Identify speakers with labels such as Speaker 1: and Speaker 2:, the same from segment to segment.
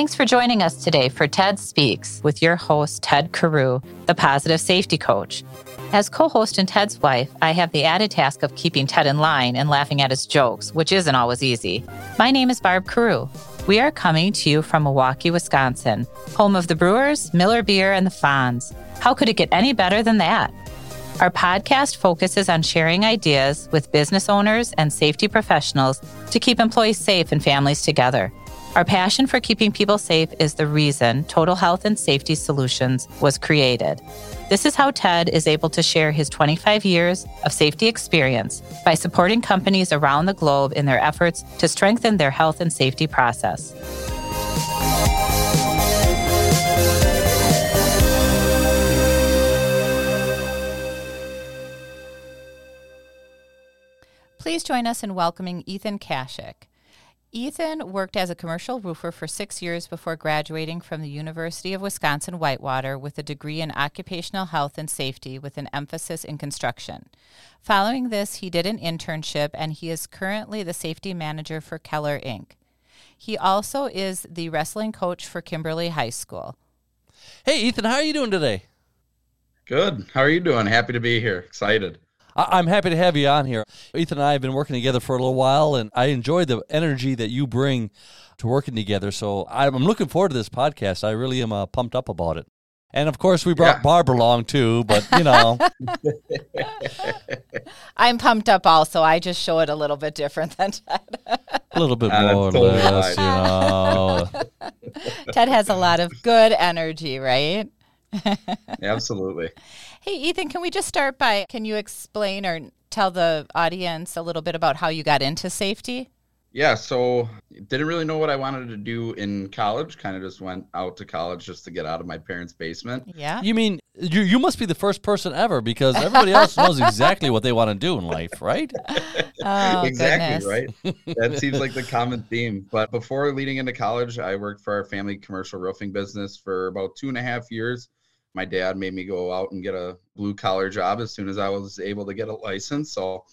Speaker 1: Thanks for joining us today for TED Speaks with your host, Ted Carew, the positive safety coach. As co host and Ted's wife, I have the added task of keeping Ted in line and laughing at his jokes, which isn't always easy. My name is Barb Carew. We are coming to you from Milwaukee, Wisconsin, home of the Brewers, Miller Beer, and the Fonz. How could it get any better than that? Our podcast focuses on sharing ideas with business owners and safety professionals to keep employees safe and families together. Our passion for keeping people safe is the reason Total Health and Safety Solutions was created. This is how TED is able to share his 25 years of safety experience by supporting companies around the globe in their efforts to strengthen their health and safety process. Please join us in welcoming Ethan Kashik. Ethan worked as a commercial roofer for six years before graduating from the University of Wisconsin Whitewater with a degree in occupational health and safety with an emphasis in construction. Following this, he did an internship and he is currently the safety manager for Keller Inc. He also is the wrestling coach for Kimberly High School.
Speaker 2: Hey, Ethan, how are you doing today?
Speaker 3: Good. How are you doing? Happy to be here. Excited.
Speaker 2: I'm happy to have you on here. Ethan and I have been working together for a little while, and I enjoy the energy that you bring to working together. So I'm looking forward to this podcast. I really am uh, pumped up about it. And of course, we brought yeah. Barb along too, but you know.
Speaker 1: I'm pumped up also. I just show it a little bit different than Ted.
Speaker 2: a little bit more or less, you know.
Speaker 1: Ted has a lot of good energy, right?
Speaker 3: Absolutely.
Speaker 1: Hey, Ethan, can we just start by can you explain or tell the audience a little bit about how you got into safety?
Speaker 3: Yeah, so didn't really know what I wanted to do in college. Kind of just went out to college just to get out of my parents' basement.
Speaker 1: Yeah.
Speaker 2: You mean you you must be the first person ever because everybody else knows exactly what they want to do in life, right?
Speaker 1: Oh,
Speaker 3: exactly,
Speaker 1: goodness.
Speaker 3: right? That seems like the common theme. But before leading into college, I worked for our family commercial roofing business for about two and a half years my dad made me go out and get a blue collar job as soon as I was able to get a license. So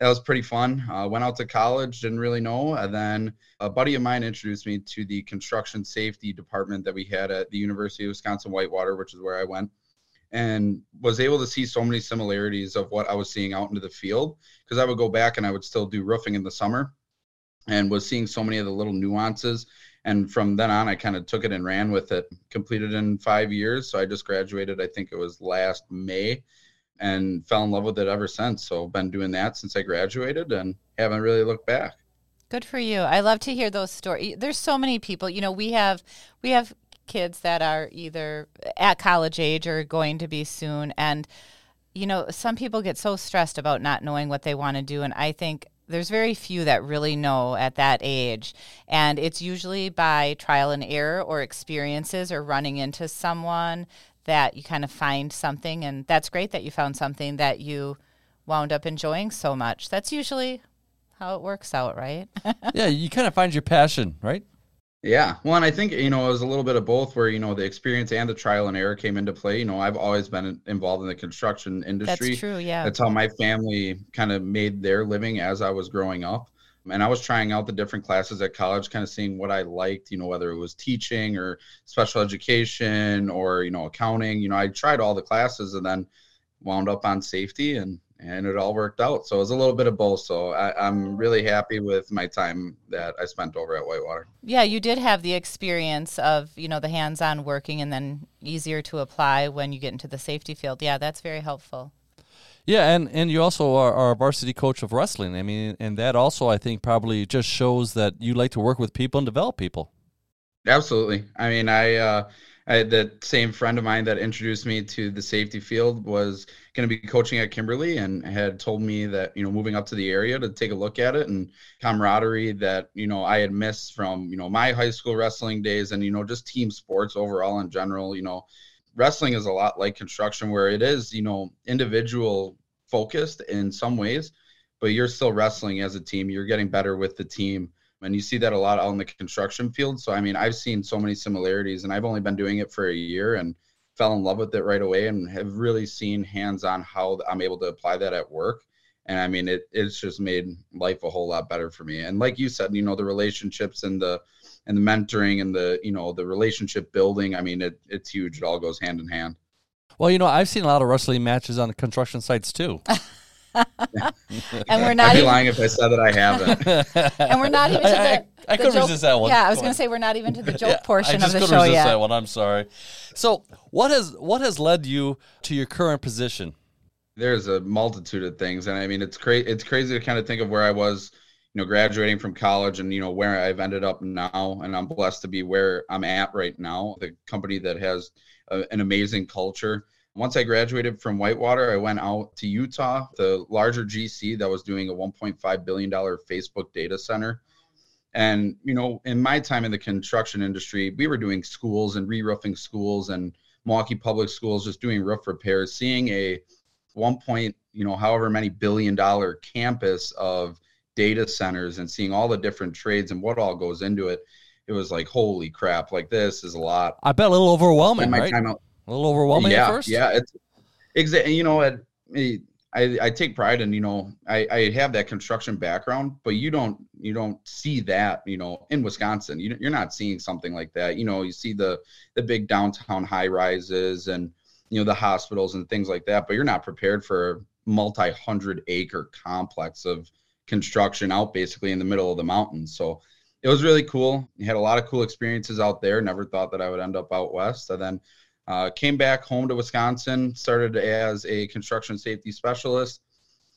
Speaker 3: that was pretty fun. Uh, went out to college, didn't really know. And then a buddy of mine introduced me to the construction safety department that we had at the University of Wisconsin Whitewater, which is where I went, and was able to see so many similarities of what I was seeing out into the field. Because I would go back and I would still do roofing in the summer and was seeing so many of the little nuances. And from then on i kind of took it and ran with it completed in five years. So i just graduated i think it was last may and fell in love with it ever since. So been doing that since i graduated and haven't really looked back.
Speaker 1: Good for you. I love to hear those stories there's so many people you know we have we have kids that are either at college age or going to be soon. And you know some people get so stressed about not knowing what they want to do. And i think there's very few that really know at that age. And it's usually by trial and error or experiences or running into someone that you kind of find something. And that's great that you found something that you wound up enjoying so much. That's usually how it works out right?
Speaker 2: Yeah you kind of find your passion right
Speaker 3: yeah. Well, and I think, you know, it was a little bit of both where, you know, the experience and the trial and error came into play. You know, I've always been involved in the construction industry.
Speaker 1: That's true. Yeah.
Speaker 3: That's how my family kind of made their living as I was growing up. And I was trying out the different classes at college, kind of seeing what I liked, you know, whether it was teaching or special education or, you know, accounting. You know, I tried all the classes and then wound up on safety and and it all worked out. So it was a little bit of both. So I, I'm really happy with my time that I spent over at Whitewater.
Speaker 1: Yeah, you did have the experience of you know the hands-on working, and then easier to apply when you get into the safety field. Yeah, that's very helpful.
Speaker 2: Yeah, and, and you also are, are a varsity coach of wrestling. I mean, and that also I think probably just shows that you like to work with people and develop people.
Speaker 3: Absolutely. I mean, I, uh, I that same friend of mine that introduced me to the safety field was going to be coaching at Kimberly and had told me that you know moving up to the area to take a look at it and camaraderie that you know I had missed from you know my high school wrestling days and you know just team sports overall in general. You know, wrestling is a lot like construction where it is you know individual focused in some ways, but you're still wrestling as a team. You're getting better with the team and you see that a lot on the construction field. So I mean, I've seen so many similarities, and I've only been doing it for a year and fell in love with it right away, and have really seen hands-on how I'm able to apply that at work. And I mean, it it's just made life a whole lot better for me. And like you said, you know, the relationships and the and the mentoring and the you know the relationship building. I mean, it it's huge. It all goes hand in hand.
Speaker 2: Well, you know, I've seen a lot of wrestling matches on the construction sites too.
Speaker 1: and we're not.
Speaker 3: I'd be
Speaker 1: even,
Speaker 3: lying if I said that I haven't.
Speaker 1: and we're not even to the.
Speaker 2: I, I, I
Speaker 1: the
Speaker 2: could
Speaker 1: joke-
Speaker 2: resist that one.
Speaker 1: Yeah, I was going to say we're not even to the joke
Speaker 2: Yeah,
Speaker 1: portion
Speaker 2: I just
Speaker 1: of the
Speaker 2: couldn't
Speaker 1: show
Speaker 2: resist
Speaker 1: yet.
Speaker 2: that one. I'm sorry. So, what has what has led you to your current position?
Speaker 3: There's a multitude of things, and I mean, it's crazy. It's crazy to kind of think of where I was, you know, graduating from college, and you know where I've ended up now, and I'm blessed to be where I'm at right now. The company that has a, an amazing culture. Once I graduated from Whitewater, I went out to Utah, the larger GC that was doing a 1.5 billion dollar Facebook data center. And you know, in my time in the construction industry, we were doing schools and re-roofing schools and Milwaukee public schools, just doing roof repairs. Seeing a one point, you know, however many billion dollar campus of data centers and seeing all the different trades and what all goes into it, it was like, holy crap! Like this is a lot.
Speaker 2: I bet a little overwhelming,
Speaker 3: my
Speaker 2: right?
Speaker 3: time out-
Speaker 2: A little overwhelming
Speaker 3: yeah,
Speaker 2: at first.
Speaker 3: Yeah, it's exactly. You know, it, it, I I take pride in you know I I have that construction background, but you don't you don't see that you know in Wisconsin. You you're not seeing something like that. You know, you see the the big downtown high rises and you know the hospitals and things like that, but you're not prepared for a multi hundred acre complex of construction out basically in the middle of the mountains. So it was really cool. Had a lot of cool experiences out there. Never thought that I would end up out west. And then uh, came back home to Wisconsin, started as a construction safety specialist.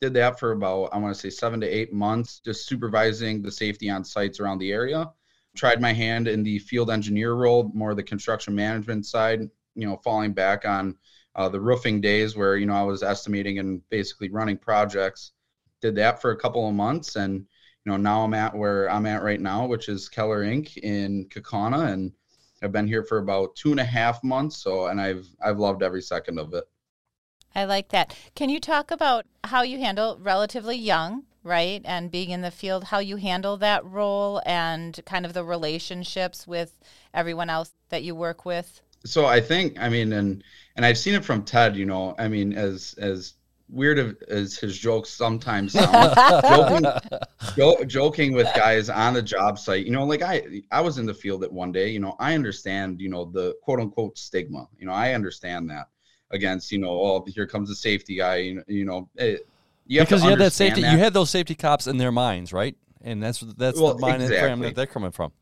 Speaker 3: Did that for about, I want to say, seven to eight months, just supervising the safety on sites around the area. Tried my hand in the field engineer role, more the construction management side, you know, falling back on uh, the roofing days where, you know, I was estimating and basically running projects. Did that for a couple of months. And, you know, now I'm at where I'm at right now, which is Keller Inc. in Kaukauna. And I've been here for about two and a half months. So, and I've I've loved every second of it.
Speaker 1: I like that. Can you talk about how you handle relatively young, right? And being in the field, how you handle that role and kind of the relationships with everyone else that you work with?
Speaker 3: So I think I mean, and and I've seen it from Ted. You know, I mean, as as weird as his jokes sometimes sound, joking, jo- joking with guys on the job site. You know, like I I was in the field at one day. You know, I understand. You know, the quote unquote stigma. You know, I understand that against you know, oh, here comes the safety guy. You know, you know it, you have
Speaker 2: because you had that safety, you had those safety cops in their minds, right? And that's that's
Speaker 3: Well,
Speaker 2: the mind and frame that they're coming from.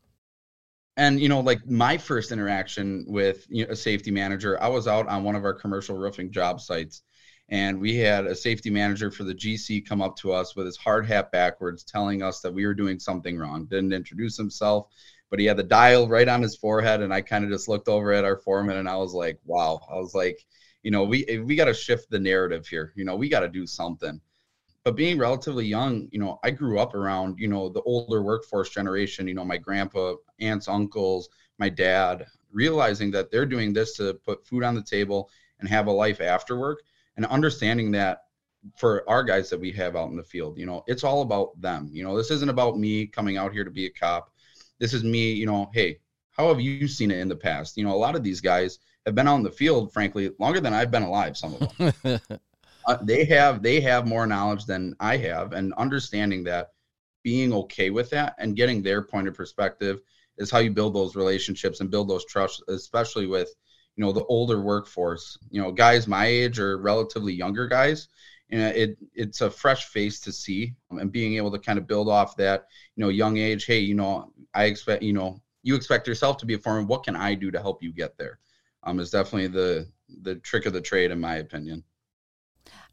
Speaker 3: and you know like my first interaction with you know, a safety manager i was out on one of our commercial roofing job sites and we had a safety manager for the gc come up to us with his hard hat backwards telling us that we were doing something wrong didn't introduce himself but he had the dial right on his forehead and i kind of just looked over at our foreman and i was like wow. I was like you know we we got to shift the narrative here. You know we got to do something. But being relatively young, you know, I grew up around, you know, the older workforce generation, you know, my grandpa, aunts, uncles, my dad, realizing that they're doing this to put food on the table and have a life after work and understanding that for our guys that we have out in the field, you know, it's all about them. You know, this isn't about me coming out here to be a cop. This is me, you know, hey, how have you seen it in the past? You know, a lot of these guys have been out in the field, frankly, longer than I've been alive, some of them uh, they have they have more knowledge than I have, and understanding that, being okay with that, and getting their point of perspective is how you build those relationships and build those trust, especially with you know the older workforce. You know, guys my age or relatively younger guys. you know, it it's a fresh face to see and being able to kind of build off that, you know, young age. Hey, you know, I expect, you know, you expect yourself to be a foreman. What can I do to help you get there? Um, is definitely the the trick of the trade, in my opinion.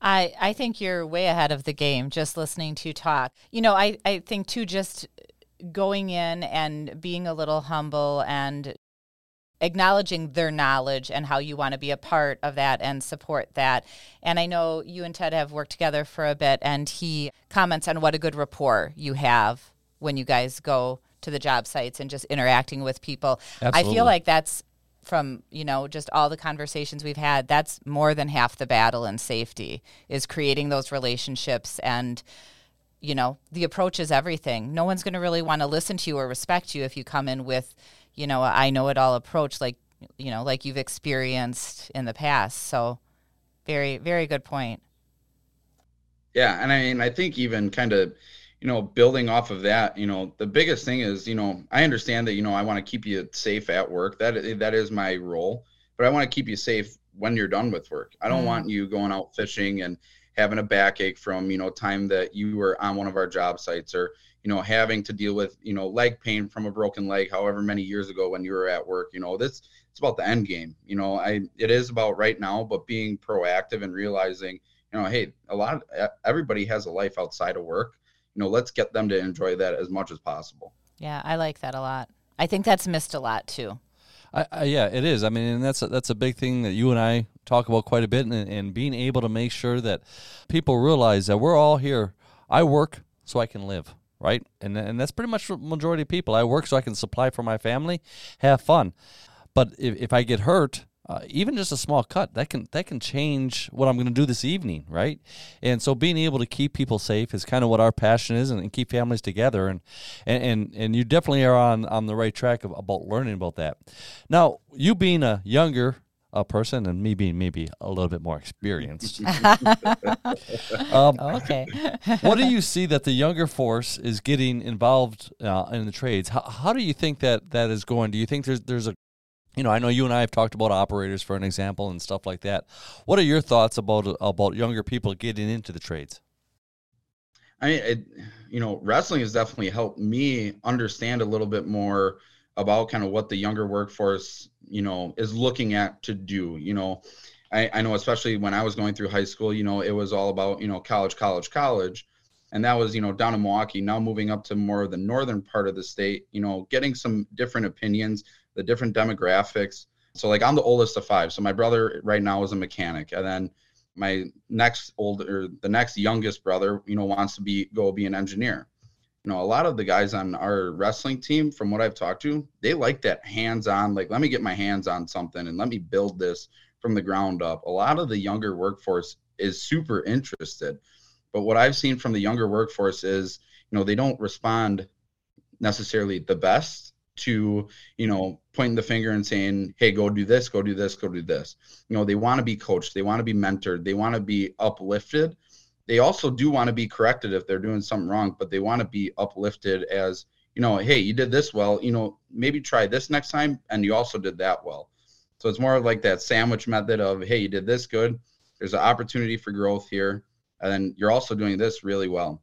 Speaker 1: I, I think you're way ahead of the game just listening to talk. You know, I, I think too, just going in and being a little humble and acknowledging their knowledge and how you want to be a part of that and support that. And I know you and Ted have worked together for a bit, and he comments on what a good rapport you have when you guys go to the job sites and just interacting with people.
Speaker 2: Absolutely.
Speaker 1: I feel like that's from you know just all the conversations we've had that's more than half the battle in safety is creating those relationships and you know the approach is everything no one's going to really want to listen to you or respect you if you come in with you know, I know it all approach like, you know, like you've experienced in the past. So very, very good point.
Speaker 3: Yeah. And I mean, I think even kind of, you know, building off of that, you know, the biggest thing is, you know, I understand that, you know, I want to keep you safe at work. That that is my role, but I want to keep you safe when you're done with work. I don't mm. want you going out fishing and having a backache from, you know, time that you were on one of our job sites or, you know, having to deal with, you know, leg pain from a broken leg, however many years ago when you were at work, you know, this it's about the end game. You know, I it is about right now, but being proactive and realizing, you know, hey, a lot of everybody has a life outside of work. You know, let's get them to enjoy that as much as possible.
Speaker 1: Yeah, I like that a lot. I think that's missed a lot too.
Speaker 2: I, I, yeah, it is. I mean, and that's a, that's a big thing that you and I talk about quite a bit, and, and being able to make sure that people realize that we're all here. I work so I can live right? And and that's pretty much the majority of people. I work so I can supply for my family, have fun. But if, if I get hurt, uh, even just a small cut, that can that can change what I'm going to do this evening, right? And so being able to keep people safe is kind of what our passion is, and, and keep families together. And, and and and you definitely are on on the right track of, about learning about that. Now, you being a younger a person and me being maybe a little bit more experienced.
Speaker 1: um, okay.
Speaker 2: what do you see that the younger force is getting involved uh, in the trades? How, how do you think that that is going? Do you think there's there's a you know, I know you and I have talked about operators for an example and stuff like that. What are your thoughts about about younger people getting into the trades?
Speaker 3: I mean, it, you know, wrestling has definitely helped me understand a little bit more about kind of what the younger workforce you know is looking at to do you know I, I know especially when i was going through high school you know it was all about you know college college college and that was you know down in milwaukee now moving up to more of the northern part of the state you know getting some different opinions the different demographics. So like i'm the oldest of five. So my brother right now is a mechanic. And then my next older the next youngest brother you know wants to be go be an engineer. You know, a lot of the guys on our wrestling team, from what I've talked to, they like that hands on, like, let me get my hands on something and let me build this from the ground up. A lot of the younger workforce is super interested. But what I've seen from the younger workforce is, you know, they don't respond necessarily the best to, you know, pointing the finger and saying, hey, go do this, go do this, go do this. You know, they want to be coached, they want to be mentored, they want to be uplifted they also do want to be corrected if they're doing something wrong, but they want to be uplifted as, you know, hey, you did this well, you know, maybe try this next time and you also did that well. So it's more like that sandwich method of, hey, you did this good. There's an opportunity for growth here. And you're also doing this really well.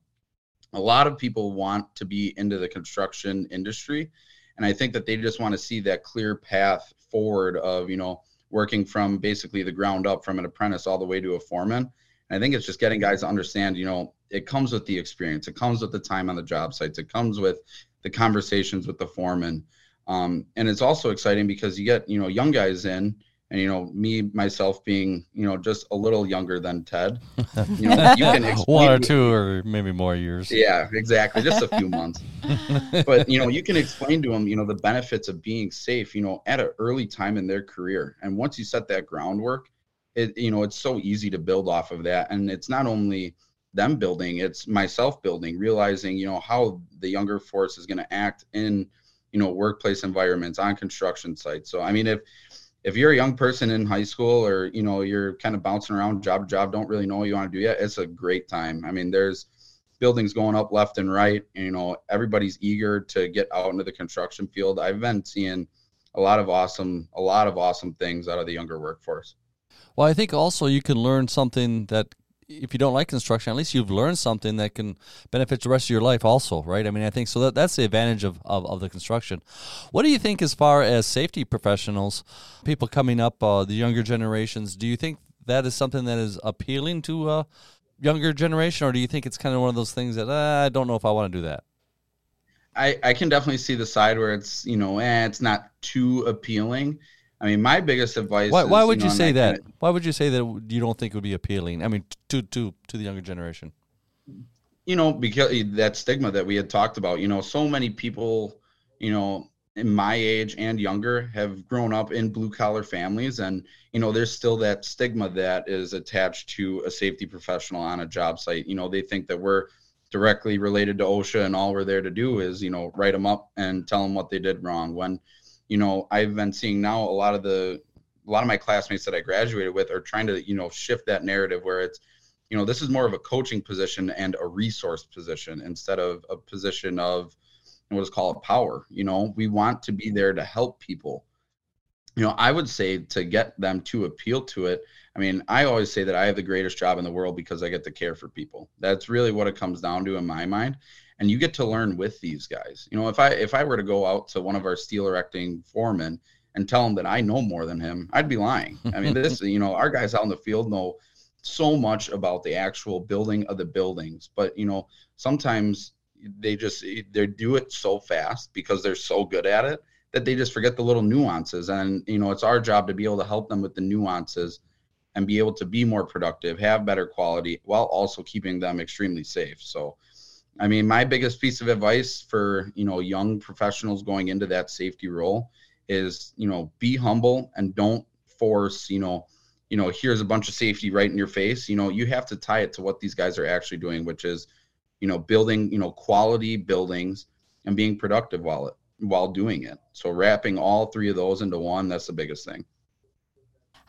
Speaker 3: A lot of people want to be into the construction industry. And I think that they just want to see that clear path forward of, you know, working from basically the ground up from an apprentice all the way to a foreman. And I think it's just getting guys to understand, you know, it comes with the experience, it comes with the time on the job sites, it comes with the conversations with the foreman. Um, and it's also exciting because you get, you know, young guys in, and you know, me myself being, you know, just a little younger than Ted. You know, you
Speaker 2: can one or two or maybe more years.
Speaker 3: Yeah, exactly, just a few months. but you know, you can explain to them, you know, the benefits of being safe, you know, at an early time in their career. And once you set that groundwork, it you know it's so easy to build off of that and it's not only them building it's myself building realizing you know how the younger force is going to act in you know workplace environments on construction sites so i mean if if you're a young person in high school or you know you're kind of bouncing around job to job don't really know what you want to do yet it's a great time. I mean there's buildings going up left and right and, you know everybody's eager to get out into the construction field. I've been seeing a lot of awesome a lot of awesome things out of the younger workforce.
Speaker 2: Well, I think also you can learn something that if you don't like construction, at least you've learned something that can benefit the rest of your life also, right? I mean, I think so that, that's the advantage of, of, of the construction. What do you think as far as safety professionals, people coming up, uh, the younger generations, do you think that is something that is appealing to a younger generation, or do you think it's kind of one of those things that uh, I don't know if I want to do that?
Speaker 3: I, I can definitely see the side where it's, you know, eh, it's not too appealing I mean, my biggest advice.
Speaker 2: Why,
Speaker 3: is,
Speaker 2: why would you,
Speaker 3: know,
Speaker 2: say that?
Speaker 3: Kind of,
Speaker 2: why would you say that you don't think it would be appealing? I mean, to to to the younger generation.
Speaker 3: You know, because eh, that stigma that we had talked about. You know, so many people, you know, in my age and younger, have grown up in blue collar families, and you know, there's still that stigma that is attached to a safety professional on a job site. You know, they think that we're directly related to OSHA, and all we're there to do is, you know, write them up and tell them what they did wrong. When you know, I've been seeing now a lot of the a lot of my classmates that I graduated with are trying to, you know, shift that narrative where it's, you know, this is more of a coaching position and a resource position instead of a position of what is called power. You know, we want to be there to help people. You know, I would say to get them to appeal to it. I mean, I always say that I have the greatest job in the world because I get to care for people. That's really what it comes down to in my mind and you get to learn with these guys. You know, if I if I were to go out to one of our steel erecting foremen and tell him that I know more than him, I'd be lying. I mean, this you know, our guys out in the field know so much about the actual building of the buildings, but you know, sometimes they just they do it so fast because they're so good at it that they just forget the little nuances and you know it's our job to be able to help them with the nuances and be able to be more productive have better quality while also keeping them extremely safe so I mean, my biggest piece of advice for you know young professionals going into that safety role is you know be humble and don't force you know you know here's a bunch of safety right in your face. You know you have to tie it to what these guys are actually doing, which is you know building you know quality buildings and being productive while it while doing it. So wrapping all three of those into one, that's the biggest thing.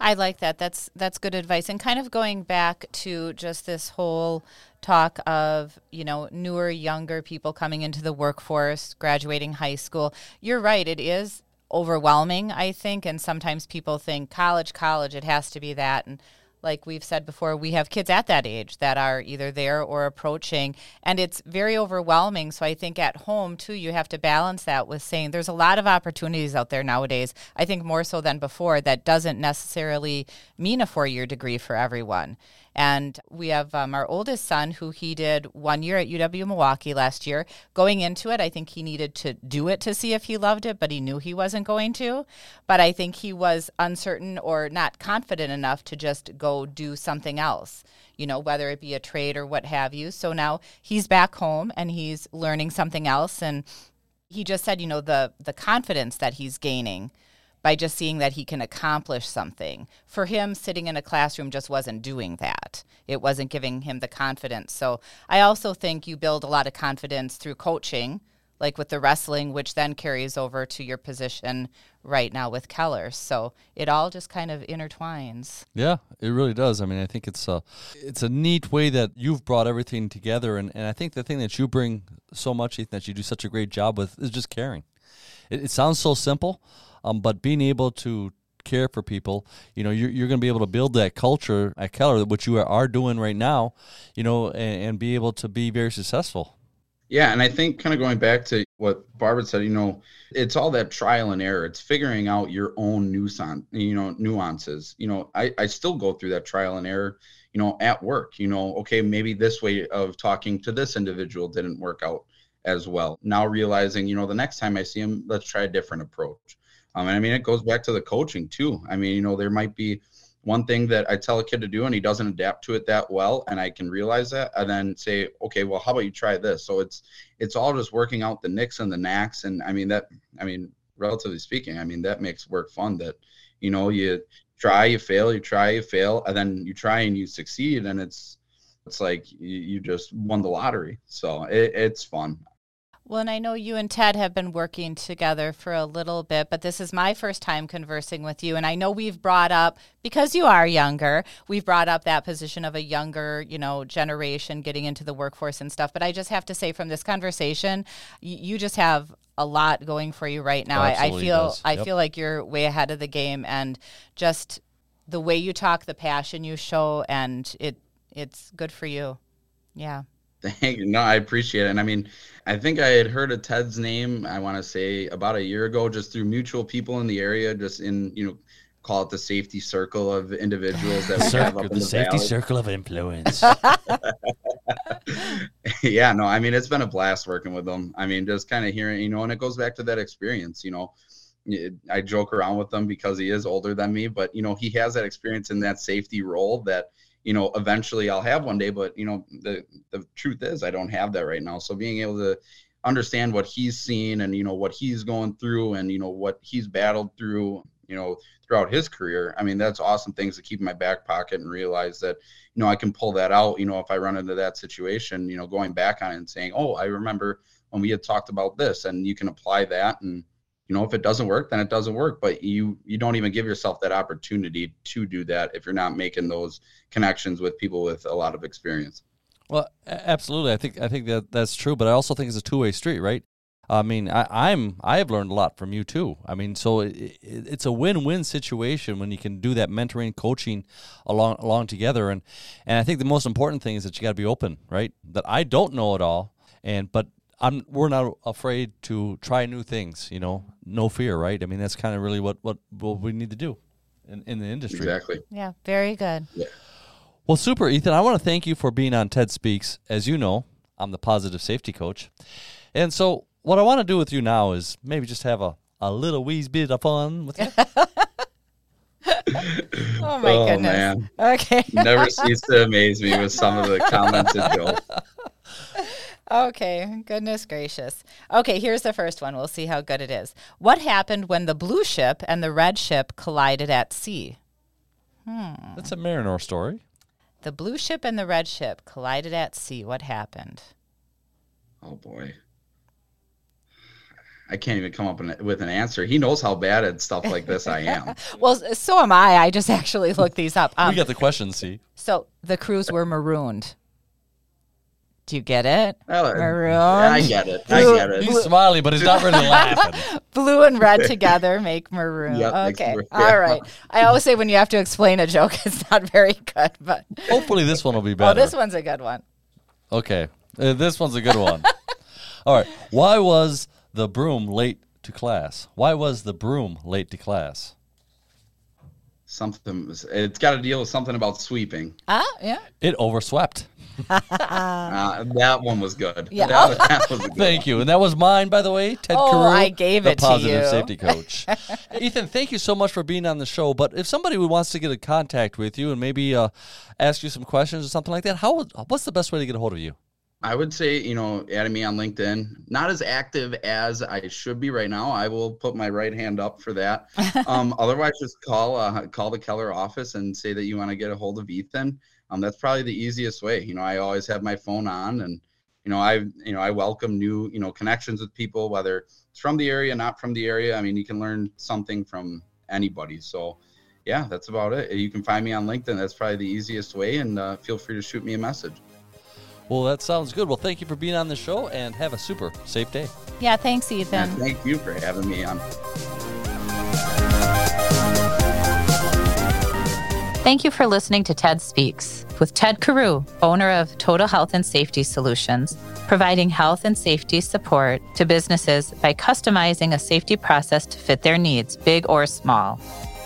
Speaker 1: I like that. That's that's good advice. And kind of going back to just this whole talk of, you know, newer, younger people coming into the workforce, graduating high school. You're right, it is overwhelming, I think, and sometimes people think college, college, it has to be that and like we've said before, we have kids at that age that are either there or approaching, and it's very overwhelming. So I think at home, too, you have to balance that with saying there's a lot of opportunities out there nowadays. I think more so than before, that doesn't necessarily mean a four year degree for everyone. And we have um, our oldest son who he did one year at UW Milwaukee last year. Going into it, I think he needed to do it to see if he loved it, but he knew he wasn't going to. But I think he was uncertain or not confident enough to just go do something else you know, whether it be a trade or what have you. So now he's back home and he's learning something else. And he just said, you know, the the confidence that he's gaining by just seeing that he can accomplish something. For him, sitting in a classroom just wasn't doing that. It wasn't giving him the confidence. So I also think you build a lot of confidence through coaching, like with the wrestling, which then carries over to your position right now with Keller. So it all just kind of intertwines.
Speaker 2: Yeah, it really does. I mean, I think it's a it's a neat way that you've brought everything together, and, and I think the thing that you bring so much, Ethan, that you do such a great job with, is just caring. It, it sounds so simple, um, but being able to care for people, you know, you're, you're going to be able to build that culture at Keller, which you are doing right now, you know, and, and be able to be very successful.
Speaker 3: Yeah, and I think kind of going back to what Barbara said, you know, it's all that trial and error. It's figuring out your own nuance, you know, nuances. You know, I, I still go through that trial and error, you know, at work. You know, okay, maybe this way of talking to this individual didn't work out as well. Now realizing, you know, the next time I see him, let's try a different approach. Um, and I mean, it goes back to the coaching too. I mean, you know, there might be one thing that I tell a kid to do and he doesn't adapt to it that well, and I can realize that, and then say, okay, well, how about you try this? So it's it's all just working out the nicks and the knacks, and I mean that. I mean, relatively speaking, I mean that makes work fun. That you know, you try, you fail, you try, you fail, and then you try and you succeed, and it's it's like you, you just won the lottery. So it, it's fun.
Speaker 1: Well, and I know you and Ted have been working together for a little bit, but this is my first time conversing with you. And I know we've brought up, because you are younger, we've brought up that position of a younger, you know, generation getting into the workforce and stuff. But I just have to say from this conversation, you, you just have a lot going for you right now. I, I, feel yep. I feel like you're way ahead of the game and just the way you talk, the passion you show, and it it's good for you. Yeah.
Speaker 3: Thank you. No, I appreciate it. And I mean, I think I had heard of Ted's name, I want to say about a year ago, just through mutual people in the area, just in, you know, call it the safety circle of individuals that we
Speaker 2: Circle,
Speaker 3: have up in
Speaker 2: the
Speaker 3: the,
Speaker 2: safety
Speaker 3: valley.
Speaker 2: circle of influence.
Speaker 3: yeah, no, I mean, it's been a blast working with them. I mean, just kind of hearing, you know, and it goes back to that experience, you know. I joke around with him because he is older than me, but, you know, he has that experience in that safety role that, you know, eventually I'll have one day. But, you know, the, the truth is, I don't have that right now. So being able to understand what he's seen and, you know, what he's going through and, you know, what he's battled through, you know, throughout his career, I mean, that's awesome things to keep in my back pocket and realize that, you know, I can pull that out, you know, if I run into that situation, you know, going back on it and saying, oh, I remember when we had talked about this and you can apply that. And, you know, if it doesn't work, then it doesn't work. But you, you don't even give yourself that opportunity to do that if you're not making those connections with people with a lot of experience.
Speaker 2: Well, absolutely. I think I think that that's true, but I also think it's a two way street, right? I mean, I, I'm I have learned a lot from you too. I mean, so it, it, it's a win win situation when you can do that mentoring, coaching along along together, and and I think the most important thing is that you got to be open, right? That I don't know it all, and but I'm we're not afraid to try new things. You know, no fear, right? I mean, that's kind of really what what what we need to do in in the industry.
Speaker 3: Exactly.
Speaker 1: Yeah. Very good. Yeah.
Speaker 2: Well, super, Ethan. I want to thank you for being on TED Speaks. As you know, I'm the positive safety coach. And so, what I want to do with you now is maybe just have a, a little wee bit of fun with you.
Speaker 1: Oh my
Speaker 3: Oh,
Speaker 1: goodness.
Speaker 3: man.
Speaker 1: Okay.
Speaker 3: Never cease to amaze me with some of the comments and jokes.
Speaker 1: Okay, goodness gracious. Okay, here's the first one. We'll see how good it is. What happened when the blue ship and the red ship collided at sea? Hmm.
Speaker 2: That's a Mariner story.
Speaker 1: The blue ship and the red ship collided at sea. What happened?
Speaker 3: Oh boy. I can't even come up with an answer. He knows how bad at stuff like this I am.
Speaker 1: Well, so am I. I just actually looked these up. Um,
Speaker 2: we got the questions, see?
Speaker 1: so the crews were marooned. Do you get it?
Speaker 3: Well,
Speaker 1: Maroon.
Speaker 3: I get it. I get it.
Speaker 2: He's smiling, but he's not really laughing.
Speaker 1: Blue and red together make maroon.
Speaker 3: Yep,
Speaker 1: okay.
Speaker 3: maroon.
Speaker 1: All right. I always say when you have to explain a joke, it's not very good, but
Speaker 2: Hopefully, this one will be better.
Speaker 1: oh, this one's a good one.
Speaker 2: Okay, uh, this one's a good one. All right. Why was the broom late to class? Why was the broom late to class?
Speaker 3: Something. It's got to deal with something about sweeping.
Speaker 1: Ah, yeah.
Speaker 2: It overswept.
Speaker 3: Uh, that one was good.
Speaker 1: Yeah.
Speaker 3: That, that was good
Speaker 2: Thank you. And that was mine, by the way, Ted
Speaker 1: Oh,
Speaker 2: Carew,
Speaker 1: I gave
Speaker 2: the
Speaker 1: it to
Speaker 2: positive
Speaker 1: you.
Speaker 2: safety coach. Ethan, thank you so much for being on the show. But if somebody wants to get in contact with you and maybe uh, ask you some questions or something like that, how what's the best way to get a hold of you?
Speaker 3: I would say, you know, adding me on LinkedIn, not as active as I should be right now. I will put my right hand up for that. Um, otherwise, just call uh, call the Keller office and say that you want to get a hold of Ethan. Um, that's probably the easiest way. You know, I always have my phone on, and you know, I you know I welcome new you know connections with people, whether it's from the area, not from the area. I mean, you can learn something from anybody. So, yeah, that's about it. You can find me on LinkedIn. That's probably the easiest way, and uh, feel free to shoot me a message.
Speaker 2: Well, that sounds good. Well, thank you for being on the show and have a super safe day.
Speaker 1: Yeah, thanks,
Speaker 3: And
Speaker 1: Ethan.
Speaker 3: thank you for having me on.
Speaker 1: Thank you for listening to TED Speaks with Ted Carew, owner of Total Health and Safety Solutions, providing health and safety support to businesses by customizing a safety process to fit their needs, big or small.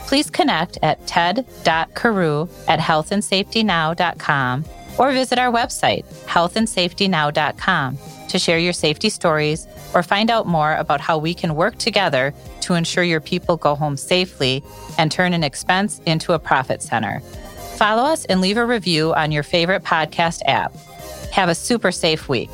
Speaker 1: Please connect at ted.carew at healthandsafetynow.com or visit our website, healthandsafetynow.com, to share your safety stories or find out more about how we can work together to ensure your people go home safely and turn an expense into a profit center. Follow us and leave a review on your favorite podcast app. Have a super safe week.